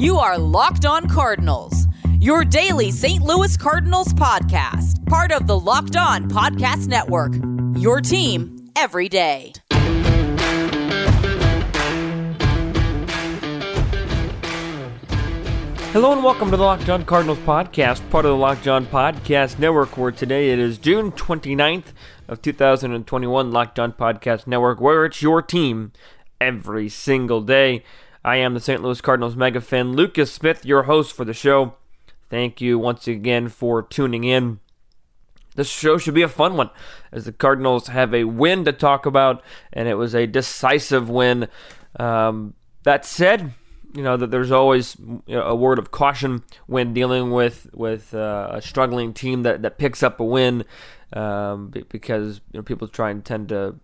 You are Locked On Cardinals, your daily St. Louis Cardinals podcast, part of the Locked On Podcast Network. Your team every day. Hello and welcome to the Locked On Cardinals podcast, part of the Locked On Podcast Network, where today it is June 29th of 2021, Locked On Podcast Network, where it's your team every single day. I am the St. Louis Cardinals mega fan, Lucas Smith, your host for the show. Thank you once again for tuning in. This show should be a fun one, as the Cardinals have a win to talk about, and it was a decisive win. Um, that said, you know that there's always a word of caution when dealing with with uh, a struggling team that, that picks up a win, um, because you know, people try and tend to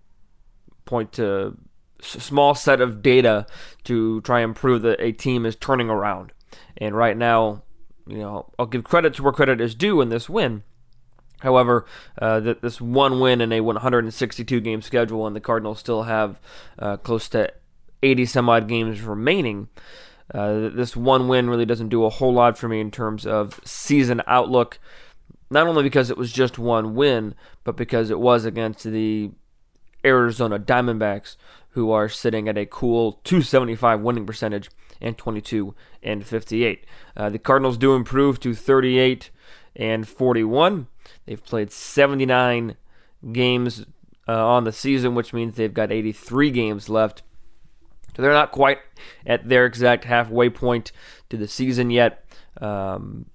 point to small set of data to try and prove that a team is turning around. And right now, you know, I'll give credit to where credit is due in this win. However, uh, that this one win in a 162 game schedule, and the Cardinals still have uh, close to 80 some odd games remaining. Uh, this one win really doesn't do a whole lot for me in terms of season outlook. Not only because it was just one win, but because it was against the Arizona Diamondbacks, who are sitting at a cool 275 winning percentage and 22 and 58. Uh, the Cardinals do improve to 38 and 41. They've played 79 games uh, on the season, which means they've got 83 games left. So they're not quite at their exact halfway point to the season yet. Um,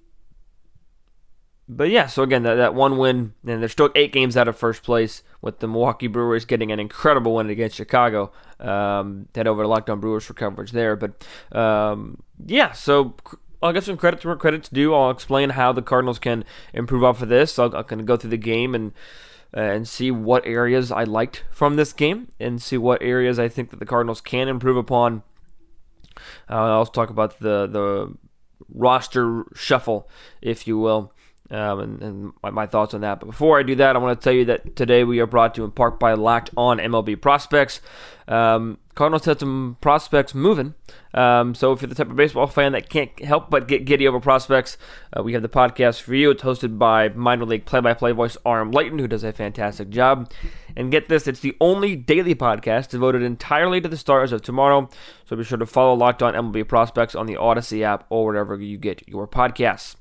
but yeah, so again, that, that one win, and they're still eight games out of first place with the Milwaukee Brewers getting an incredible win against Chicago. Um, head over to Locked On Brewers for coverage there. But um, yeah, so I'll give some credit to where credit's due. I'll explain how the Cardinals can improve off of this. I'll, I'll kind of go through the game and and see what areas I liked from this game and see what areas I think that the Cardinals can improve upon. Uh, I'll also talk about the the roster shuffle, if you will, um, and, and my, my, thoughts on that. But before I do that, I want to tell you that today we are brought to you in part by Locked On MLB Prospects. Um, Cardinals had some prospects moving. Um, so if you're the type of baseball fan that can't help but get giddy over prospects, uh, we have the podcast for you. It's hosted by minor league play-by-play voice Arm Leighton, who does a fantastic job. And get this, it's the only daily podcast devoted entirely to the stars of tomorrow. So be sure to follow Locked On MLB Prospects on the Audacy app or wherever you get your podcasts.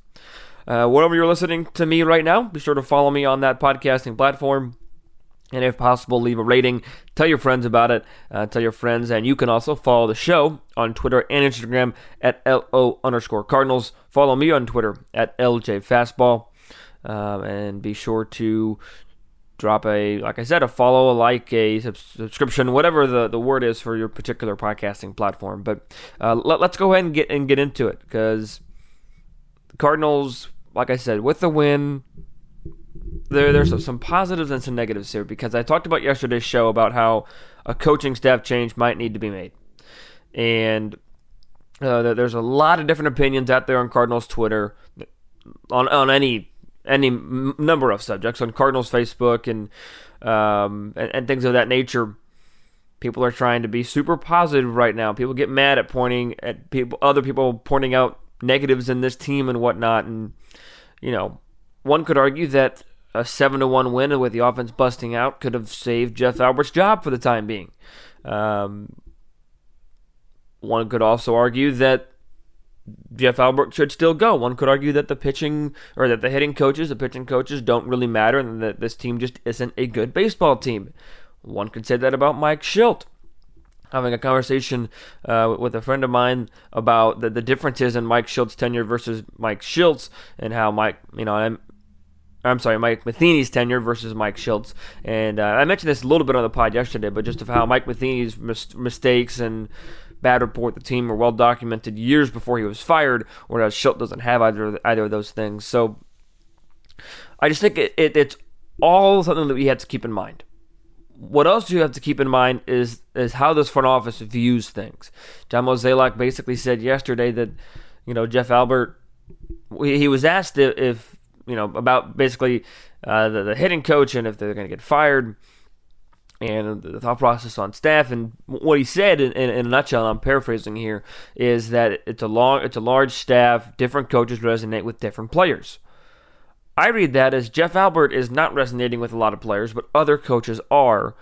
Uh, wherever you're listening to me right now, be sure to follow me on that podcasting platform. And if possible, leave a rating. Tell your friends about it. Uh, tell your friends. And you can also follow the show on Twitter and Instagram at LO underscore Cardinals. Follow me on Twitter at LJ Fastball. Um, and be sure to drop a, like I said, a follow, a like, a subscription, whatever the, the word is for your particular podcasting platform. But uh, let, us go ahead and get, and get into it because Cardinals, like I said, with the win, there there's some positives and some negatives here because I talked about yesterday's show about how a coaching staff change might need to be made, and uh, there's a lot of different opinions out there on Cardinals Twitter on on any any number of subjects on Cardinals Facebook and um, and, and things of that nature. People are trying to be super positive right now. People get mad at pointing at people, other people pointing out negatives in this team and whatnot. And you know, one could argue that a seven to one win with the offense busting out could have saved Jeff Albert's job for the time being. Um, one could also argue that Jeff Albert should still go. One could argue that the pitching or that the hitting coaches, the pitching coaches, don't really matter, and that this team just isn't a good baseball team. One could say that about Mike Shildt. Having a conversation uh, with a friend of mine about the, the differences in Mike Shildt's tenure versus Mike Shildt's, and how Mike, you know, I'm I'm sorry, Mike Matheny's tenure versus Mike Shildt's. And uh, I mentioned this a little bit on the pod yesterday, but just of how Mike Matheny's mis- mistakes and bad report the team were well documented years before he was fired, whereas Shildt doesn't have either either of those things. So I just think it, it, it's all something that we have to keep in mind. What else you have to keep in mind is is how this front office views things. John Mozeliak basically said yesterday that you know Jeff Albert. He was asked if you know, about basically uh, the, the hitting coach and if they're going to get fired. and the thought process on staff and what he said in, in, in, a nutshell i'm paraphrasing here is that it's a long it's a large staff different coaches resonate with different players i read that as jeff albert is not resonating with a lot of players but other coaches are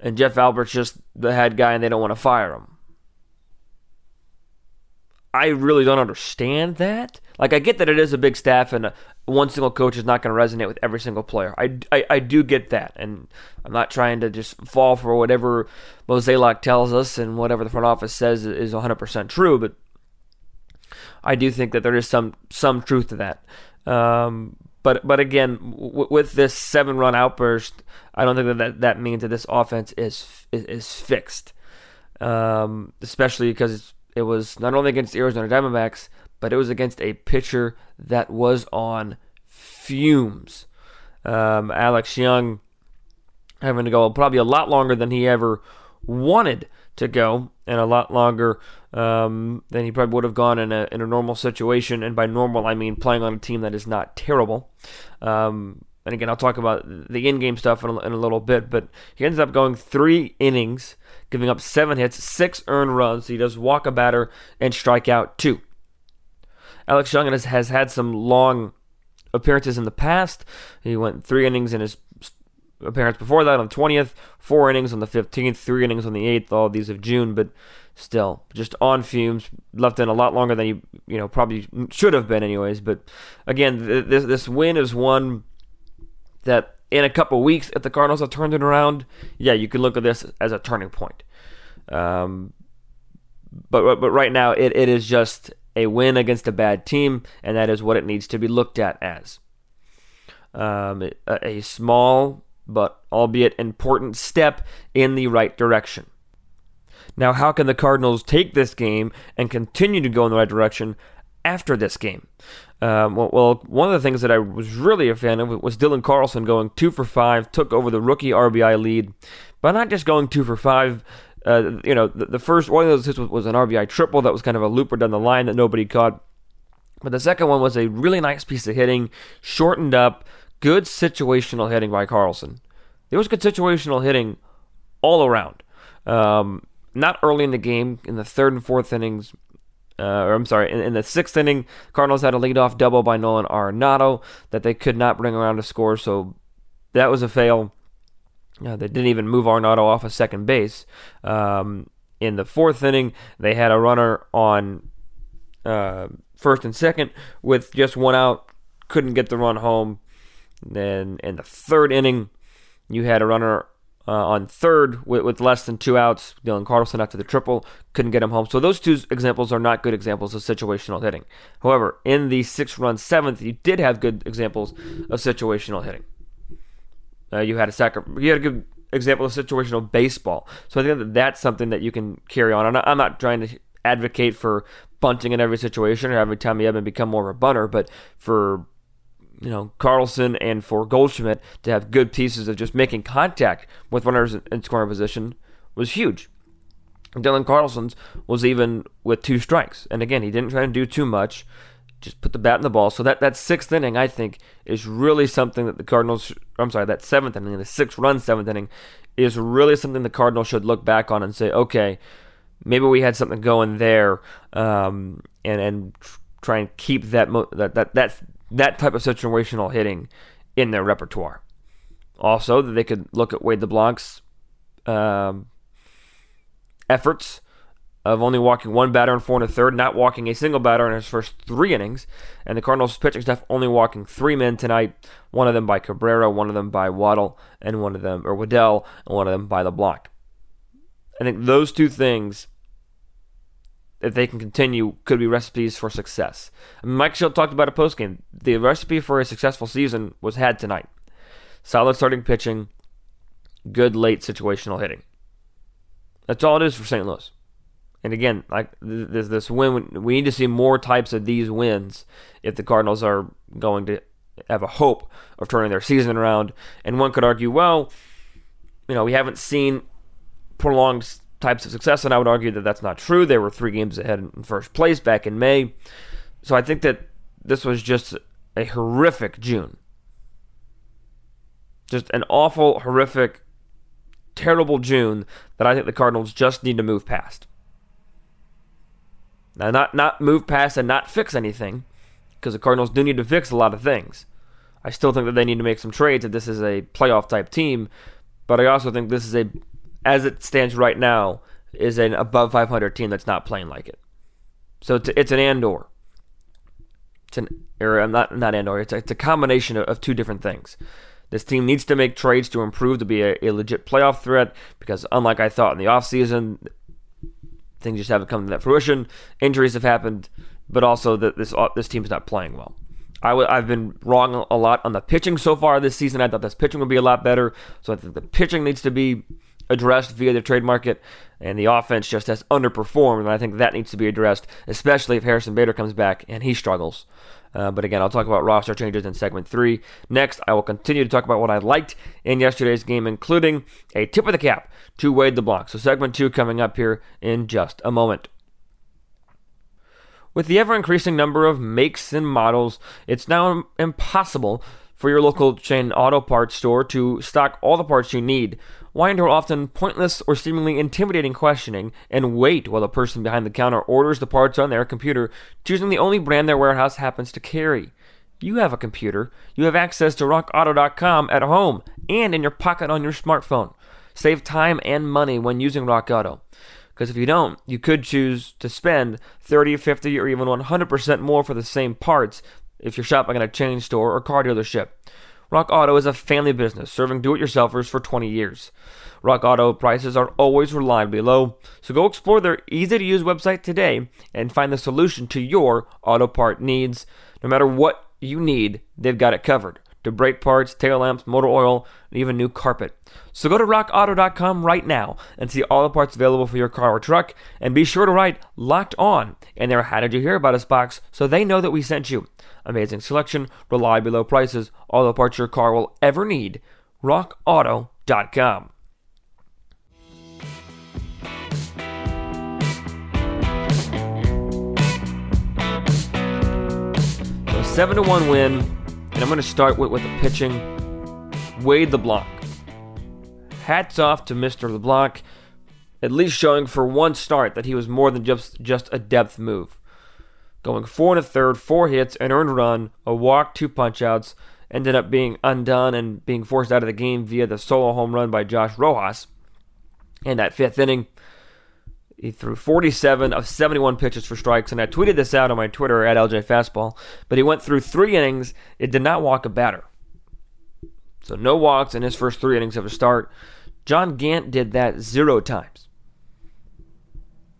and jeff albert's just the head guy and they don't want to fire him I really don't understand that. Like, I get that it is a big staff and uh, one single coach is not going to resonate with every single player. I, I, I, do get that. And I'm not trying to just fall for whatever Mozeliak tells us and whatever the front office says is 100% true, but I do think that there is some, some truth to that. Um, but, but again, w- with this seven run outburst, I don't think that, that that means that this offense is, is, is fixed. Um, especially because it was not only against the Arizona Diamondbacks, but it was against a pitcher that was on fumes. Um, Alex Young having to go probably a lot longer than he ever wanted to go, and a lot longer um, than he probably would have gone in a in a normal situation. And by normal, I mean playing on a team that is not terrible. Um, and again, I'll talk about the in-game stuff in a, in a little bit. But he ends up going three innings giving up seven hits, six earned runs. He does walk a batter and strike out two. Alex Young has, has had some long appearances in the past. He went three innings in his appearance before that on the 20th, four innings on the 15th, three innings on the 8th, all these of June, but still just on fumes, left in a lot longer than he, you know, probably should have been anyways. But again, this, this win is one that in a couple weeks, if the Cardinals have turned it around, yeah, you can look at this as a turning point. Um, but but right now, it, it is just a win against a bad team, and that is what it needs to be looked at as. Um, a, a small but albeit important step in the right direction. Now, how can the Cardinals take this game and continue to go in the right direction after this game? Um, well, one of the things that I was really a fan of was Dylan Carlson going two for five, took over the rookie RBI lead, but not just going two for five. Uh, you know, the, the, first one of those hits was, was, an RBI triple that was kind of a looper down the line that nobody caught. But the second one was a really nice piece of hitting, shortened up, good situational hitting by Carlson. There was good situational hitting all around. Um, not early in the game, in the third and fourth innings, uh, or I'm sorry, in, in, the sixth inning, Cardinals had a leadoff double by Nolan Arenado that they could not bring around to score, so that was a fail. Uh, they didn't even move Arenado off of second base. Um, in the fourth inning, they had a runner on uh, first and second with just one out, couldn't get the run home. Then in the third inning, you had a runner uh, on third with, with, less than two outs. Dylan Carlson after the triple couldn't get him home. So those two examples are not good examples of situational hitting. However, in the six-run seventh, you did have good examples of situational hitting. Uh, you had a sacri- you had a good example of situational baseball. So I think that that's something that you can carry on. I'm not, I'm not trying to advocate for bunting in every situation or every time you have to become more of a bunter, but for you know, Carlson and for Goldschmidt to have good pieces of just making contact with runners in scoring position was huge. Dylan Carlson's was even with two strikes. And again, he didn't try to do too much, just put the bat in the ball. So that, that sixth inning, I think, is really something that the Cardinals, I'm sorry, that seventh inning, the six run seventh inning, is really something the Cardinals should look back on and say, okay, maybe we had something going there, um, and and try and keep that that that that that type of situational hitting in their repertoire. Also, that they could look at Wade LeBlanc's um, efforts of only walking one batter in four and a third, not walking a single batter in his first three innings, and the Cardinals pitching staff only walking three men tonight. One of them by Cabrera, one of them by Waddle, and one of them or Waddell, and one of them by LeBlanc. I think those two things if they can continue, could be recipes for success. Mike Shildt talked about a postgame. The recipe for a successful season was had tonight. Solid starting pitching, good late situational hitting. That's all it is for St. Louis. And again, like this win. We need to see more types of these wins if the Cardinals are going to have a hope of turning their season around. And one could argue, well, you know, we haven't seen prolonged types of success, and I would argue that that's not true. They were three games ahead in first place back in May. So I think that this was just a horrific June. Just an awful, horrific terrible June that I think the Cardinals just need to move past. Now, not not move past and not fix anything, because the Cardinals do need to fix a lot of things. I still think that they need to make some trades if this is a playoff type team, but I also think this is a, as it stands right now, is an above 500 team that's not playing like it. So it's, it's an and or. It's an or I'm not not and or. It's a, it's a combination of, of two different things. This team needs to make trades to improve to be a, a legit playoff threat because, unlike I thought in the offseason, things just haven't come to that fruition. Injuries have happened, but also that this uh, this team's not playing well. i w- I've been wrong a lot on the pitching so far this season. I thought this pitching would be a lot better, so I think the pitching needs to be addressed via the trade market, and the offense just has underperformed, and I think that needs to be addressed, especially if Harrison Bader comes back and he struggles. Uh, but again, I'll talk about roster changes in segment three. Next, I will continue to talk about what I liked in yesterday's game, including a tip of the cap to Wade LeBlanc. So, segment two coming up here in just a moment. With the ever increasing number of makes and models, it's now impossible for your local chain auto parts store to stock all the parts you need. Why endure often pointless or seemingly intimidating questioning and wait while the person behind the counter orders the parts on their computer, choosing the only brand their warehouse happens to carry? You have a computer. You have access to rockauto.com at home and in your pocket on your smartphone. Save time and money when using Rock Auto. Because if you don't, you could choose to spend 30, 50, or even 100% more for the same parts if you're shopping at a chain store or car dealership. Rock Auto is a family business serving do it yourselfers for 20 years. Rock Auto prices are always reliably low, so go explore their easy to use website today and find the solution to your auto part needs. No matter what you need, they've got it covered. To brake parts, tail lamps, motor oil, and even new carpet. So go to rockauto.com right now and see all the parts available for your car or truck, and be sure to write Locked On in their How Did You Hear About Us box so they know that we sent you. Amazing selection, reliably low prices, all the parts your car will ever need. RockAuto.com. So 7 to 1 win, and I'm going to start with, with the pitching. Wade LeBlanc. Hats off to Mr. LeBlanc, at least showing for one start that he was more than just, just a depth move going four and a third, four hits, an earned run, a walk, two punchouts. Ended up being undone and being forced out of the game via the solo home run by Josh Rojas. In that fifth inning, he threw 47 of 71 pitches for strikes, and I tweeted this out on my Twitter at LJ Fastball. But he went through three innings. It did not walk a batter. So no walks in his first three innings of a start. John Gant did that zero times.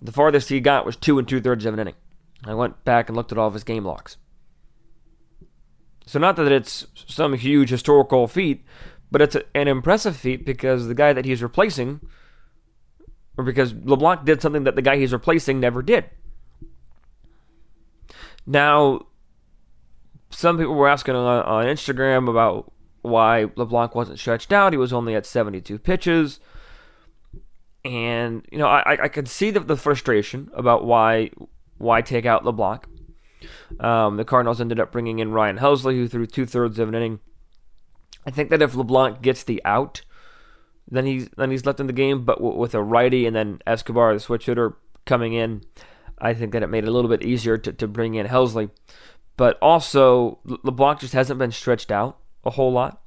The farthest he got was two and two thirds of an inning. I went back and looked at all of his game logs. So, not that it's some huge historical feat, but it's an impressive feat because the guy that he's replacing, or because LeBlanc did something that the guy he's replacing never did. Now, some people were asking on, on Instagram about why LeBlanc wasn't stretched out. He was only at 72 pitches. And, you know, I, I can see the, the frustration about why why take out LeBlanc? Um, the Cardinals ended up bringing in Ryan Helsley, who threw two thirds of an inning. I think that if LeBlanc gets the out, then he's then he's left in the game. But w- with a righty and then Escobar, the switch hitter, coming in, I think that it made it a little bit easier to, to bring in Helsley. But also, LeBlanc just hasn't been stretched out a whole lot.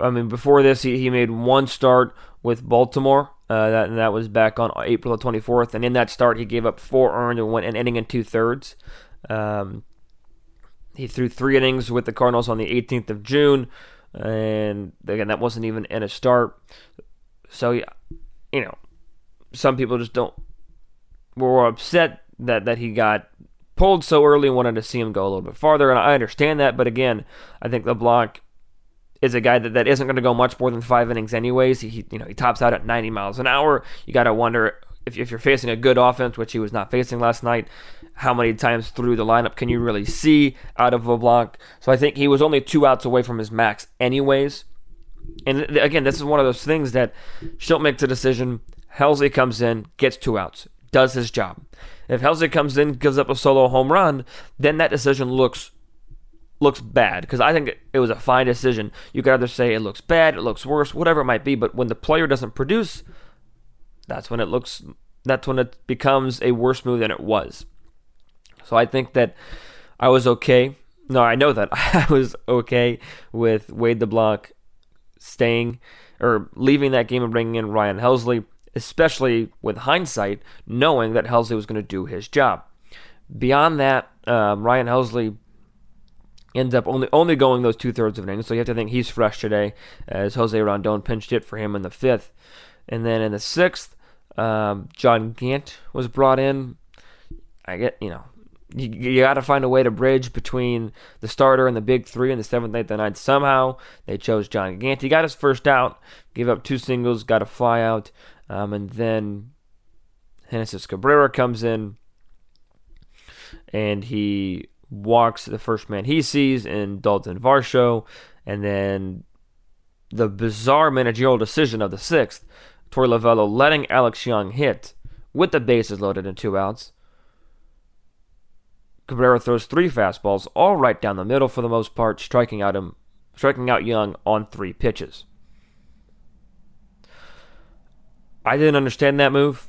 I mean, before this, he, he made one start with Baltimore uh, that, and that was back on April 24th. And in that start, he gave up four earned and went an inning and two thirds. Um, he threw three innings with the Cardinals on the 18th of June, and again, that wasn't even in a start. So, you know, some people just don't were upset that that he got pulled so early and wanted to see him go a little bit farther, and I understand that. But again, I think LeBlanc is a guy that, that isn't going to go much more than five innings anyways. He, you know he tops out at 90 miles an hour. You got to wonder if, if you're facing a good offense, which he was not facing last night, how many times through the lineup can you really see out of LeBlanc? So I think he was only two outs away from his max anyways. And again, this is one of those things that Shildt makes a decision. Helsley comes in, gets two outs, does his job. If Helsley comes in, gives up a solo home run, then that decision looks looks bad because I think it was a fine decision. You could either say it looks bad, it looks worse, whatever it might be, but when the player doesn't produce, that's when it looks that's when it becomes a worse move than it was. So I think that I was okay. No, I know that I was okay with Wade LeBlanc staying or leaving that game and bringing in Ryan Helsley, especially with hindsight, knowing that Helsley was going to do his job. Beyond that, um, Ryan Helsley ends up only only going those two thirds of an inning, so you have to think he's fresh today, as Jose Rondon pinched hit for him in the fifth, and then in the sixth, um, John Gant was brought in. I get you know you, you got to find a way to bridge between the starter and the big three in the seventh, eighth, and ninth. Somehow they chose John Gant. He got his first out, gave up two singles, got a fly out, um, and then Genesis Cabrera comes in and he walks the first man he sees in Dalton Varsho, and then the bizarre managerial decision of the sixth, Torey Lovullo letting Alex Young hit with the bases loaded and two outs. Cabrera throws three fastballs, all right down the middle for the most part, striking out him, striking out Young on three pitches. I didn't understand that move.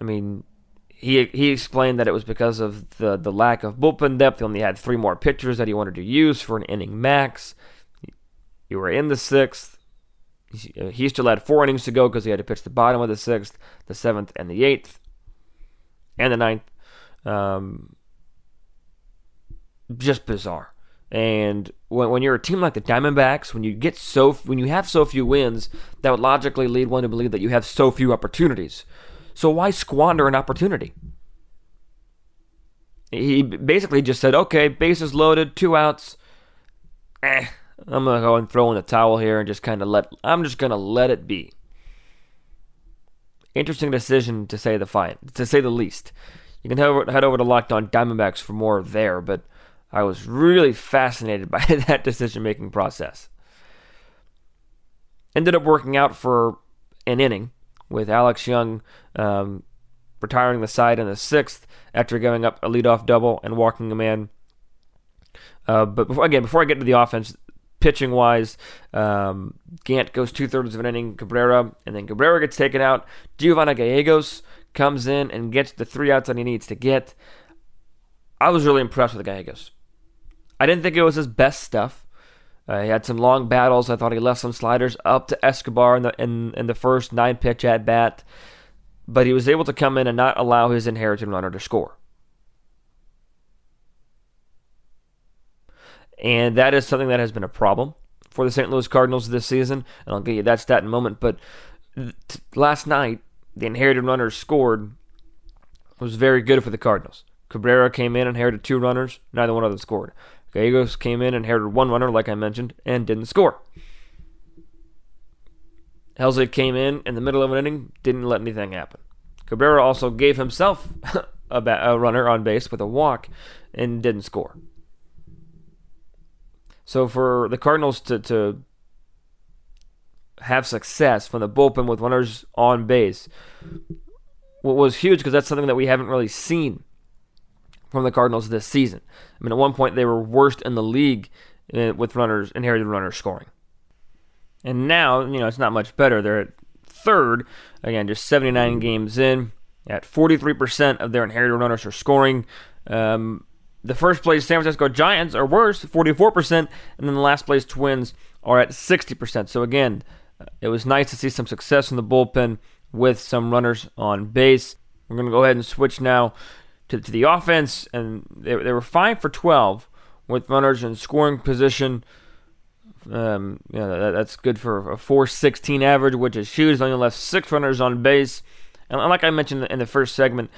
I mean, he he explained that it was because of the the lack of bullpen depth. He only had three more pitchers that he wanted to use for an inning max. You were in the sixth. He still had four innings to go because he had to pitch the bottom of the sixth, the seventh, and the eighth, and the ninth. Um, just bizarre. And when, when you're a team like the Diamondbacks, when you get so when you have so few wins, that would logically lead one to believe that you have so few opportunities. So why squander an opportunity? He basically just said, okay, bases loaded, two outs. Eh, I'm gonna go and throw in the towel here and just kind of let. I'm just gonna let it be. Interesting decision to say the fine, to say the least. You can head over, head over to Locked On Diamondbacks for more there, but I was really fascinated by that decision making process. Ended up working out for an inning with Alex Young um, retiring the side in the sixth after giving up a leadoff double and walking a man. Uh, but before, again, before I get to the offense, pitching wise, um, Gant goes two thirds of an inning, Cabrera, and then Cabrera gets taken out. Giovanni Gallegos comes in and gets the three outs that he needs to get. I was really impressed with Gallegos. I didn't think it was his best stuff. Uh, he had some long battles. I thought he left some sliders up to Escobar in the in, in the first nine pitch at bat, but he was able to come in and not allow his inherited runner to score. And that is something that has been a problem for the St. Louis Cardinals this season. And I'll get you that stat in a moment. But last night, the inherited runner scored was very good for the Cardinals. Cabrera came in, and inherited two runners, neither one of them scored. Gallegos came in and inherited one runner, like I mentioned, and didn't score. Helsley came in in the middle of an inning, didn't let anything happen. Cabrera also gave himself a, ba- a runner on base with a walk and didn't score. So for the Cardinals to, to have success from the bullpen with runners on base was huge because that's something that we haven't really seen from the Cardinals this season. I mean, at one point they were worst in the league uh, with runners, inherited runners scoring. And now, you know, it's not much better. They're at third, again, just 79 games in. At 43% of their inherited runners are scoring. Um, the first place San Francisco Giants are worse, 44%, and then the last place Twins are at 60%. So again, uh, it was nice to see some success in the bullpen with some runners on base. We're going to go ahead and switch now to, to the offense, and they, they were five for 12 with runners in scoring position. Um, you know, that, that's good for a 416 average, which is huge. Only left six runners on base. And like I mentioned in the first segment,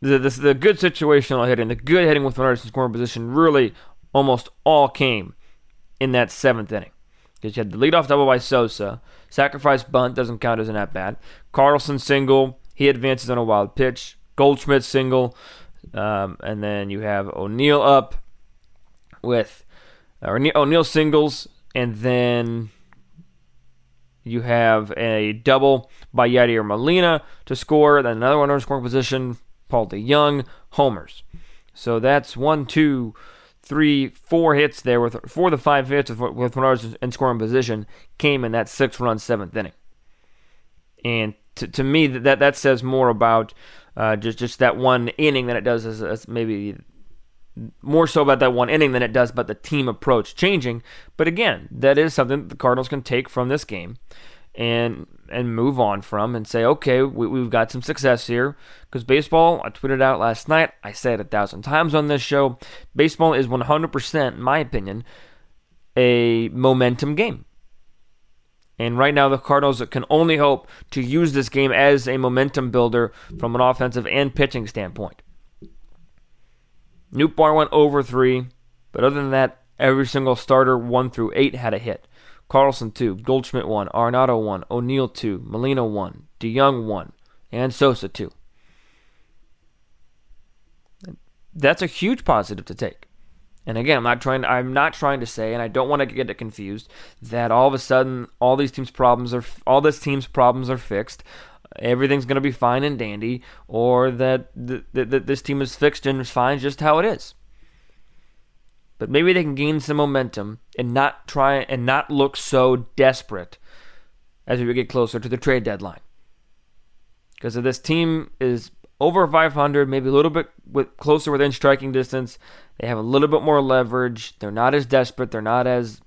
the, the, the good situational hitting, the good hitting with runners in scoring position really almost all came in that seventh inning. Because you had the leadoff double by Sosa, sacrifice bunt doesn't count as an at bat. Carlson single, he advances on a wild pitch. Goldschmidt single, um, and then you have O'Neill up with or O'Neill singles, and then you have a double by Yadier Molina to score. Then another one in scoring position, Paul DeJong homers. So that's one, two, three, four hits there with four of the five hits with, with runners in scoring position came in that six run seventh inning. And to, to me, that that says more about uh, just just that one inning than it does as, as maybe more so about that one inning than it does about the team approach changing. But again, that is something the Cardinals can take from this game and and move on from and say, okay, we, have got some success here. Because baseball, I tweeted out last night, I said a thousand times on this show, baseball is 100%, in my opinion, a momentum game. And right now, the Cardinals can only hope to use this game as a momentum builder from an offensive and pitching standpoint. Nootbaar went over three, but other than that, every single starter, one through eight, had a hit. Carlson 2, Goldschmidt 1, Arenado 1, O'Neill 2, Molina 1, DeJong 1, and Sosa 2. That's a huge positive to take. And again, I'm not trying. I'm not trying to say, and I don't want to get it confused, that all of a sudden all these teams' problems are all this team's problems are fixed. Everything's going to be fine and dandy, or that, that, that this team is fixed and fine just how it is. But maybe they can gain some momentum and not try and not look so desperate as we get closer to the trade deadline. Because if this team is over 500, maybe a little bit with, closer within striking distance, they have a little bit more leverage. They're not as desperate. They're not as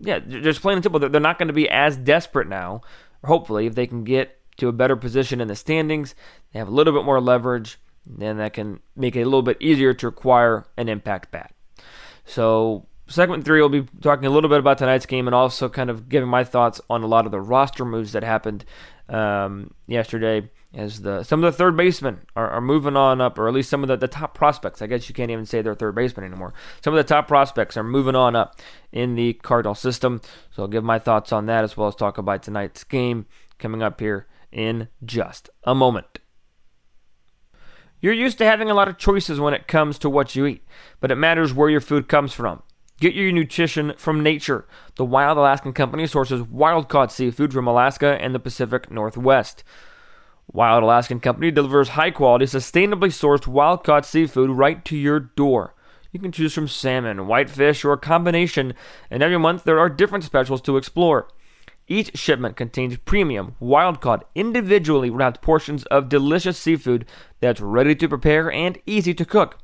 yeah, just plain and simple. They're not going to be as desperate now. Hopefully, if they can get to a better position in the standings, they have a little bit more leverage. Then that can make it a little bit easier to acquire an impact bat. So segment three, we'll be talking a little bit about tonight's game and also kind of giving my thoughts on a lot of the roster moves that happened um, yesterday. As the some of the third basemen are, are, moving on up, or at least some of the, the top prospects. I guess you can't even say they're third basemen anymore. Some of the top prospects are moving on up in the Cardinal system. So I'll give my thoughts on that as well as talk about tonight's game coming up here in just a moment. You're used to having a lot of choices when it comes to what you eat, but it matters where your food comes from. Get your nutrition from nature. The Wild Alaskan Company sources wild caught seafood from Alaska and the Pacific Northwest. Wild Alaskan Company delivers high quality, sustainably sourced wild caught seafood right to your door. You can choose from salmon, whitefish, or a combination, and every month there are different specials to explore. Each shipment contains premium, wild caught, individually wrapped portions of delicious seafood that's ready to prepare and easy to cook.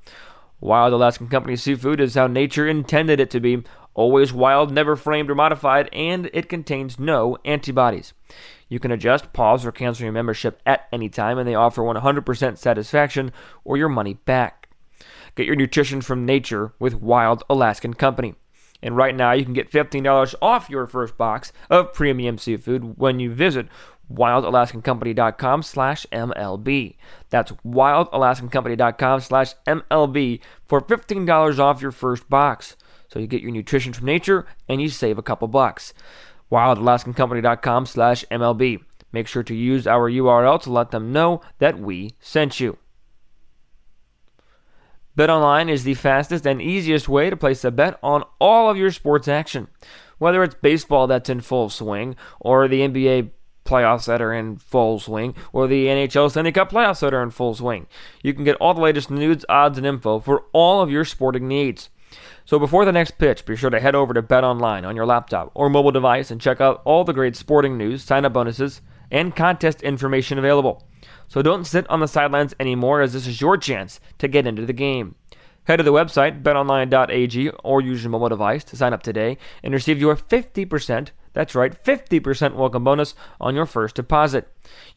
Wild Alaskan Company seafood is how nature intended it to be always wild, never framed or modified, and it contains no antibodies. You can adjust, pause, or cancel your membership at any time, and they offer 100% satisfaction or your money back. Get your nutrition from nature with Wild Alaskan Company. And right now, you can get $15 off your first box of premium seafood when you visit wildalaskancompany.com slash MLB. That's wildalaskancompany.com slash MLB for $15 off your first box. So you get your nutrition from nature and you save a couple bucks. wildalaskancompany.com slash MLB. Make sure to use our URL to let them know that we sent you. BetOnline is the fastest and easiest way to place a bet on all of your sports action. Whether it's baseball that's in full swing, or the NBA playoffs that are in full swing, or the NHL Stanley Cup playoffs that are in full swing, you can get all the latest news, odds, and info for all of your sporting needs. So before the next pitch, be sure to head over to BetOnline on your laptop or mobile device and check out all the great sporting news, sign-up bonuses, and contest information available. So don't sit on the sidelines anymore as this is your chance to get into the game. Head to the website betonline.ag or use your mobile device to sign up today and receive your 50%, that's right, 50% welcome bonus on your first deposit.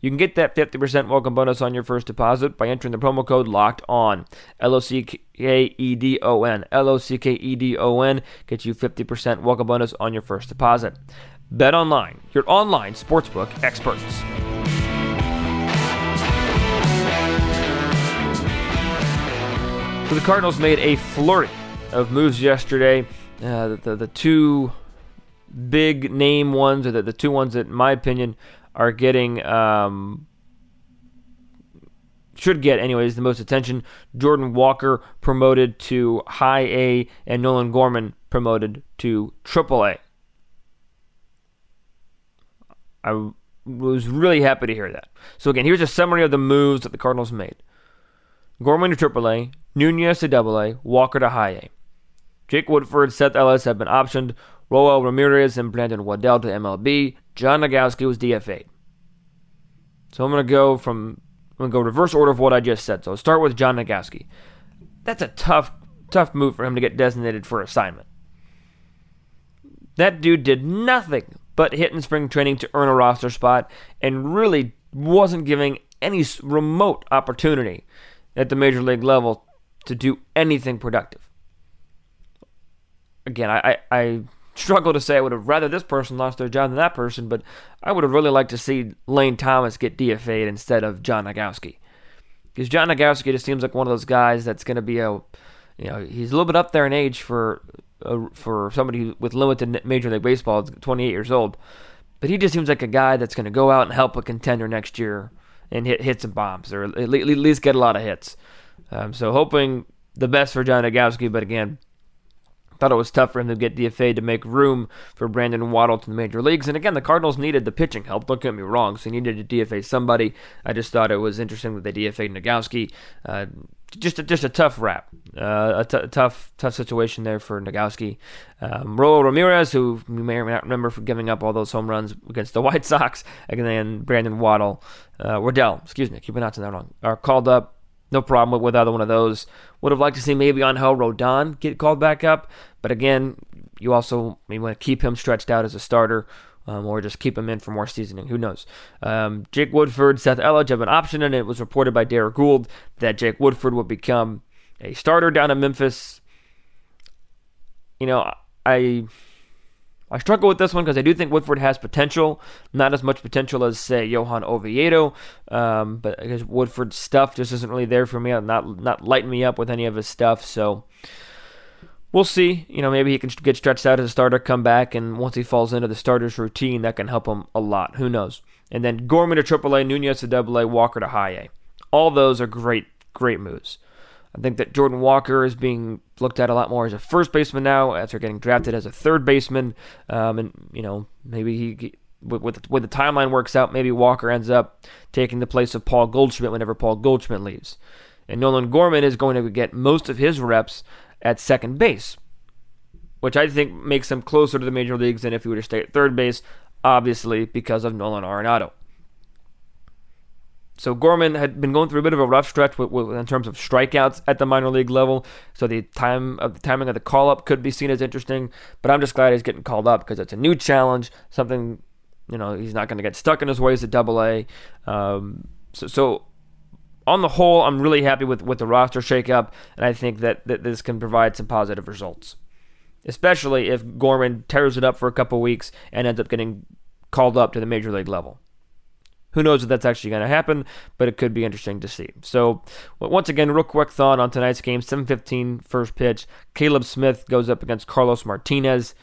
You can get that 50% welcome bonus on your first deposit by entering the promo code LOCKED ON. L O C K E D O N. L O C K E D O N gets you 50% welcome bonus on your first deposit. Bet online, your online sportsbook experts. So the Cardinals made a flurry of moves yesterday. Uh, the, the, the, two big name ones, or the, the two ones that, in my opinion, are getting, um, should get, anyways, the most attention. Jordan Walker promoted to High A, and Nolan Gorman promoted to Triple A. I was really happy to hear that. So, again, here's a summary of the moves that the Cardinals made. Gorman to AAA, Nunez to AA, Walker to High A. Jake Woodford, Seth Elledge have been optioned. Roel Ramirez and Brandon Waddell to MLB. John Nogowski was DFA'd. So I'm to go from I'm to go reverse order of what I just said. So I'll start with John Nogowski. That's a tough, tough move for him to get designated for assignment. That dude did nothing but hit in spring training to earn a roster spot and really wasn't giving any remote opportunity at the major league level to do anything productive. Again, I, I, I struggle to say I would have rather this person lost their job than that person, but I would have really liked to see Lane Thomas get DFA'd instead of John Nogowski. Because John Nogowski just seems like one of those guys that's going to be a, you know, he's a little bit up there in age for uh, for somebody with limited Major League Baseball, 28 years old. But he just seems like a guy that's going to go out and help a contender next year and hit hit some bombs or at least get a lot of hits. Um, so hoping the best for John Nogowski, but again, thought it was tough for him to get DFA to make room for Brandon Waddle to the major leagues. And again, the Cardinals needed the pitching help. Don't get me wrong. So he needed to DFA somebody. I just thought it was interesting that they DFA'd Nogowski. Uh, just a, just a tough rap, uh, a, t- tough tough situation there for Nogowski. Um, Ramirez, who you may or may not remember for giving up all those home runs against the White Sox, and then Brandon Waddle, uh, Waddell, excuse me, keep pronouncing that wrong, are called up. No problem with either one of those. Would have liked to see maybe on Angel Rondon get called back up, but again, you also may want to keep him stretched out as a starter um, or just keep him in for more seasoning. Who knows? Um, Jake Woodford, Seth Elledge have an option, and it was reported by Derrick Goold that Jake Woodford would become a starter down in Memphis. You know, I I struggle with this one because I do think Woodford has potential, not as much potential as say Johan Oviedo, um, but I guess Woodford's stuff just isn't really there for me. Not not lighting me up with any of his stuff, so we'll see. You know, maybe he can get stretched out as a starter, come back, and once he falls into the starter's routine, that can help him a lot. Who knows? And then Gorman to AAA, Nunez to AA, Walker to High A. All those are great, great moves. I think that Jordan Walker is being looked at a lot more as a first baseman now after getting drafted as a third baseman. Um, and, you know, maybe he, with, with, with the timeline works out, maybe Walker ends up taking the place of Paul Goldschmidt whenever Paul Goldschmidt leaves. And Nolan Gorman is going to get most of his reps at second base, which I think makes him closer to the major leagues than if he were to stay at third base, obviously because of Nolan Arenado. So Gorman had been going through a bit of a rough stretch with, with, in terms of strikeouts at the minor league level. So the time of the timing of the call up could be seen as interesting. But I'm just glad he's getting called up because it's a new challenge, something you know he's not going to get stuck in his ways at Double A. Um, so, so on the whole, I'm really happy with, with the roster shakeup, and I think that, that this can provide some positive results. Especially if Gorman tears it up for a couple weeks and ends up getting called up to the major league level. Who knows if that's actually going to happen, but it could be interesting to see. So, once again, real quick thought on tonight's game 7:15 first pitch. Caleb Smith goes up against Carlos Martinez.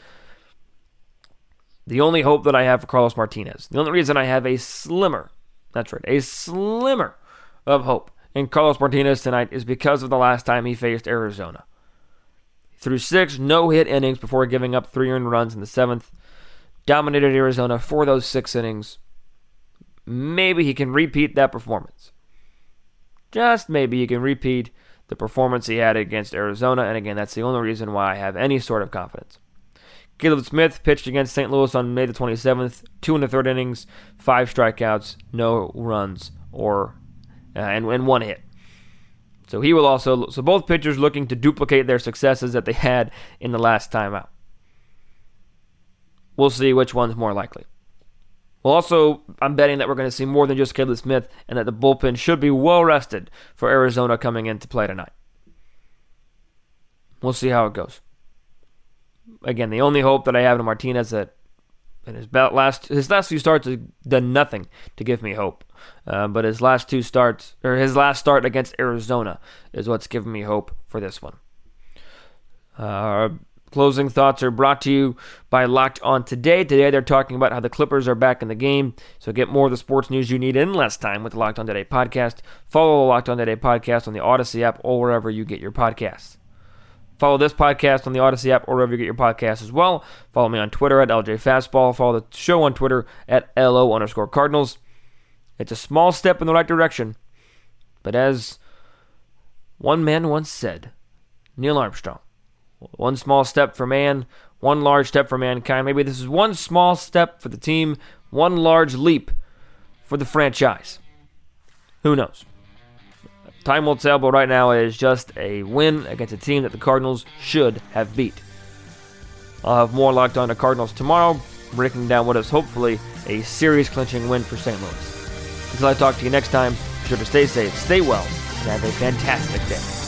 The only hope that I have for Carlos Martinez, the only reason I have a slimmer, that's right, a slimmer of hope in Carlos Martinez tonight is because of the last time he faced Arizona. Through six no hit innings before giving up three earned runs in the seventh, dominated Arizona for those six innings. Maybe he can repeat that performance. Just maybe he can repeat the performance he had against Arizona, and again, that's the only reason why I have any sort of confidence. Caleb Smith pitched against St. Louis on May the 27th, two in the third innings, five strikeouts, no runs or uh, and, and one hit. So he will also. So both pitchers looking to duplicate their successes that they had in the last time out. We'll see which one's more likely. Well, also, I'm betting that we're going to see more than just Caleb Smith, and that the bullpen should be well rested for Arizona coming into play tonight. We'll see how it goes. Again, the only hope that I have in Martinez that in his last his last few starts have done nothing to give me hope. Uh, but his last two starts, or his last start against Arizona, is what's given me hope for this one. Uh, closing thoughts are brought to you by Locked On Today. Today they're talking about how the Clippers are back in the game. So get more of the sports news you need in less time with the Locked On Today podcast. Follow the Locked On Today podcast on the Audacy app or wherever you get your podcasts. Follow this podcast on the Audacy app or wherever you get your podcasts as well. Follow me on Twitter at LJ Fastball. Follow the show on Twitter at LO underscore Cardinals. It's a small step in the right direction, but as one man once said, Neil Armstrong, One small step for man, one large step for mankind. Maybe this is one small step for the team, one large leap for the franchise. Who knows? Time will tell, but right now it is just a win against a team that the Cardinals should have beat. I'll have more locked on to Cardinals tomorrow, breaking down what is hopefully a series clinching win for St. Louis. Until I talk to you next time, be sure to stay safe, stay well, and have a fantastic day.